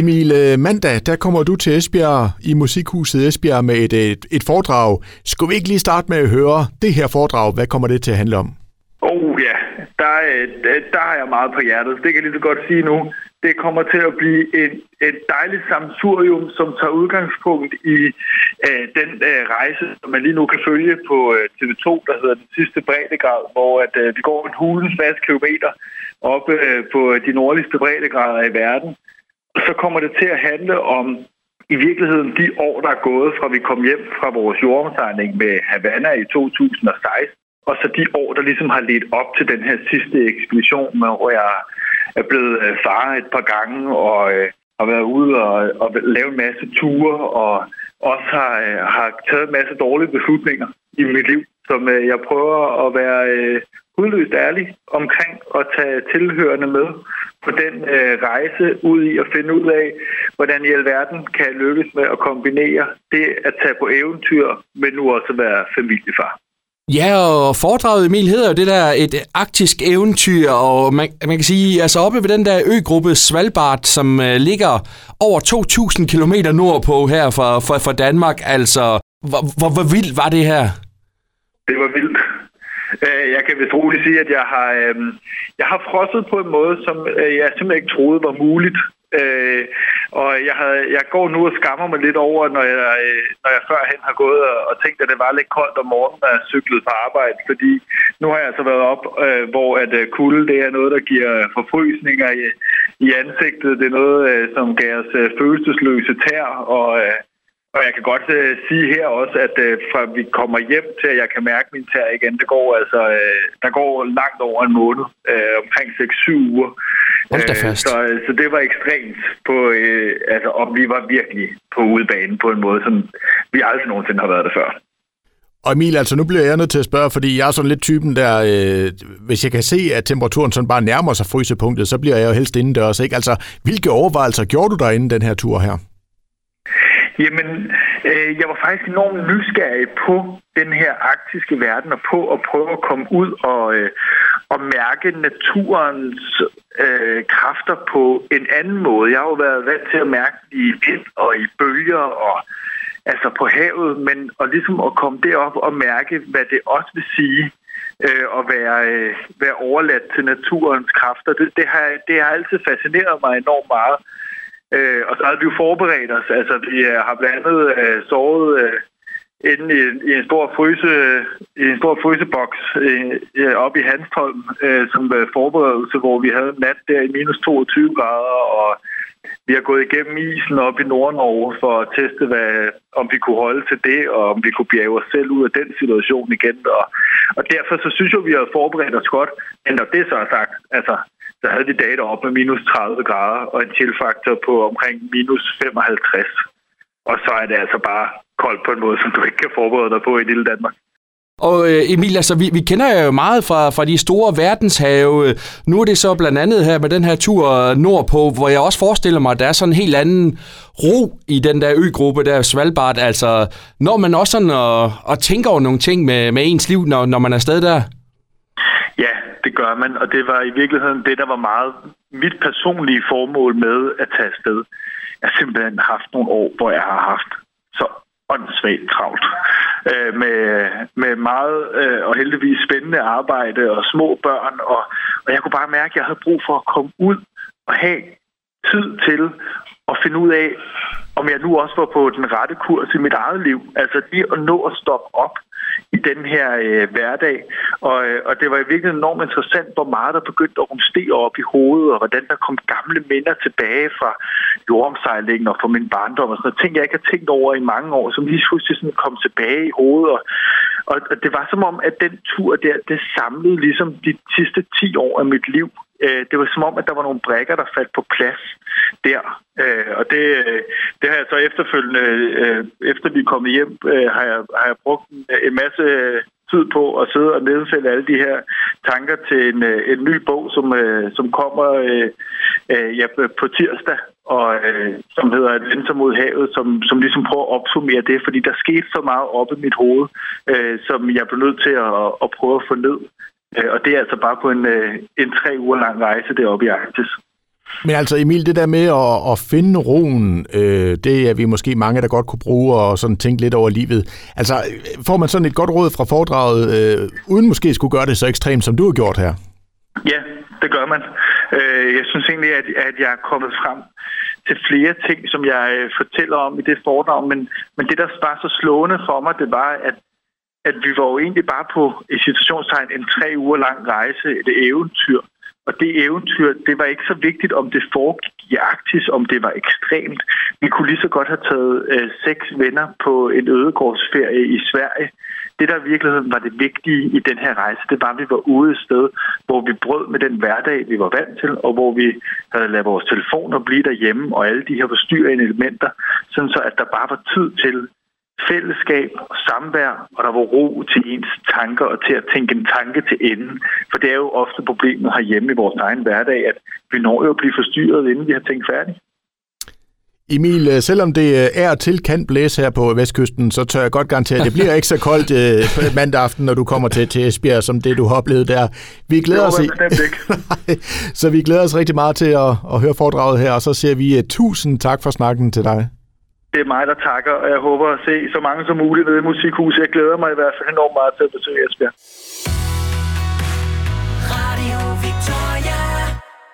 Emil, øh, mandag, der kommer du til Esbjerg i Musikhuset Esbjerg med et, et, et foredrag. Skulle vi ikke lige starte med at høre det her foredrag? Hvad kommer det til at handle om? Oh ja, der, øh, der, der har jeg meget på hjertet. Det kan jeg lige så godt sige nu. Det kommer til at blive et, et dejligt samsurium, som tager udgangspunkt i øh, den øh, rejse, som man lige nu kan følge på øh, TV2, der hedder Den sidste breddegrad, hvor at, øh, vi går en hulens masse kilometer op øh, på de nordligste breddegrader i verden så kommer det til at handle om i virkeligheden de år, der er gået fra vi kom hjem fra vores jordomtegning med Havana i 2016, og så de år, der ligesom har ledt op til den her sidste ekspedition, hvor jeg er blevet øh, far et par gange og øh, har været ude og, og lavet en masse ture og også har, øh, har taget en masse dårlige beslutninger i mit liv, som øh, jeg prøver at være øh, udløst ærlig omkring at tage tilhørende med på den øh, rejse ud i at finde ud af, hvordan i alverden kan lykkes med at kombinere det at tage på eventyr, men nu også være familiefar. Ja, og foredraget Emil hedder jo det der et arktisk eventyr, og man, man kan sige, altså oppe ved den der øgruppe Svalbard, som uh, ligger over 2.000 km nordpå her fra, fra, fra Danmark, altså hvor, hvor, hvor vildt var det her? Det var vildt. Øh, jeg kan vist roligt sige, at jeg har, øh, jeg har frosset på en måde, som øh, jeg simpelthen ikke troede var muligt. Øh, og jeg, havde, jeg går nu og skammer mig lidt over, når jeg, øh, når jeg førhen har gået og, og tænkt, at det var lidt koldt om morgenen, når jeg cyklede på arbejde. Fordi nu har jeg altså været op, øh, hvor at øh, kulde det er noget, der giver forfrysninger i, i ansigtet. Det er noget, øh, som gav os øh, følelsesløse tær og... Øh, og jeg kan godt uh, sige her også, at uh, fra vi kommer hjem til, at jeg kan mærke min tær igen, det går altså, uh, der går langt over en måned, uh, omkring 6-7 uger. Uh, så, så det var ekstremt på, uh, altså, og vi var virkelig på udebane på en måde, som vi aldrig nogensinde har været der før. Og Emil, altså nu bliver jeg nødt til at spørge, fordi jeg er sådan lidt typen der, øh, hvis jeg kan se, at temperaturen sådan bare nærmer sig frysepunktet, så bliver jeg jo helst indendørs, ikke? Altså, hvilke overvejelser gjorde du der inden den her tur her? Jamen, øh, jeg var faktisk enormt nysgerrig på den her arktiske verden og på at prøve at komme ud og, øh, og mærke naturens øh, kræfter på en anden måde. Jeg har jo været vant til at mærke i vind og i bølger og altså på havet, men og ligesom at komme derop og mærke, hvad det også vil sige øh, at være, øh, være overladt til naturens kræfter. Det, det, har, det har altid fascineret mig enormt meget. Øh, Øh, og så havde vi jo forberedt os. Altså, vi øh, har blandt andet øh, sovet øh, inde i, i en stor fryse i en stor fryseboks øh, øh oppe i Hanstholm øh, som øh, forberedelse, hvor vi havde nat der i minus 22 grader, og vi har gået igennem isen op i Nordnorge for at teste, hvad, om vi kunne holde til det, og om vi kunne bjerge os selv ud af den situation igen. Og, og derfor så synes jeg, vi har forberedt os godt. Men når det så er sagt, altså, der havde vi data op med minus 30 grader og en tilfaktor på omkring minus 55. Og så er det altså bare koldt på en måde, som du ikke kan forberede dig på i lille Danmark. Og øh, Emil, altså, vi, vi kender jo meget fra, fra de store verdenshave. Nu er det så blandt andet her med den her tur nordpå, hvor jeg også forestiller mig, at der er sådan en helt anden ro i den der øgruppe der Svalbard. Altså, når man også sådan og, og tænker over nogle ting med, med ens liv, når, når man er afsted der? Det gør man, og det var i virkeligheden det, der var meget mit personlige formål med at tage afsted. Jeg har simpelthen haft nogle år, hvor jeg har haft så åndssvagt travlt. Øh, med, med meget øh, og heldigvis spændende arbejde og små børn. Og, og jeg kunne bare mærke, at jeg havde brug for at komme ud og have tid til at finde ud af, om jeg nu også var på den rette kurs i mit eget liv. Altså lige at nå at stoppe op i den her øh, hverdag. Og, øh, og det var i virkeligheden enormt interessant, hvor meget der begyndte at rumstere op i hovedet, og hvordan der kom gamle minder tilbage fra jordomsejlingen og fra min barndom og sådan noget. Ting, jeg ikke har tænkt over i mange år, som lige pludselig sådan kom tilbage i hovedet. Og, og, og det var som om, at den tur der, det samlede ligesom de sidste 10 år af mit liv øh, det var som om, at der var nogle brækker, der faldt på plads der. Øh, og det, øh, det har jeg så efterfølgende, øh, efter vi er kommet hjem, øh, har, jeg, har jeg brugt en, øh, en masse øh, tid på at sidde og nedsætte alle de her tanker til en, en ny bog, som, øh, som kommer øh, øh, ja, på tirsdag, og øh, som hedder Adventure mod havet, som, som ligesom prøver at opsummere det, fordi der skete så meget op i mit hoved, øh, som jeg blev nødt til at, at prøve at få ned. Øh, og det er altså bare på en, øh, en tre uger lang rejse deroppe i Arktis. Men altså Emil, det der med at, at finde roen, øh, det er vi måske mange, der godt kunne bruge og sådan tænke lidt over livet. Altså får man sådan et godt råd fra foredraget, øh, uden måske skulle gøre det så ekstremt, som du har gjort her? Ja, det gør man. Øh, jeg synes egentlig, at, at jeg er kommet frem til flere ting, som jeg øh, fortæller om i det foredrag, men, men det, der var så slående for mig, det var, at, at vi var jo egentlig bare på i situationstegn en tre uger lang rejse, et eventyr, og det eventyr, det var ikke så vigtigt, om det foregik i Arktis, om det var ekstremt. Vi kunne lige så godt have taget øh, seks venner på en ødegårdsferie i Sverige. Det, der i virkeligheden var det vigtige i den her rejse, det var, at vi var ude et sted, hvor vi brød med den hverdag, vi var vant til, og hvor vi havde lavet vores telefoner blive derhjemme, og alle de her forstyrrende elementer, sådan så at der bare var tid til fællesskab og samvær, og der var ro til ens tanker og til at tænke en tanke til enden. For det er jo ofte problemet herhjemme i vores egen hverdag, at vi når jo at blive forstyrret, inden vi har tænkt færdigt. Emil, øh, selvom det øh, er til kan blæse her på Vestkysten, så tør jeg godt garantere, at det bliver ikke så koldt uh, mandag aften, når du kommer til, til Esbjerg, som det du har oplevet der. Vi glæder os i... så vi glæder os rigtig meget til at, at høre foredraget her, og så siger vi uh, tusind tak for snakken til dig det er mig, der takker, og jeg håber at se så mange som muligt ved Musikhuset. Jeg glæder mig i hvert fald enormt meget til at besøge Esbjerg. Radio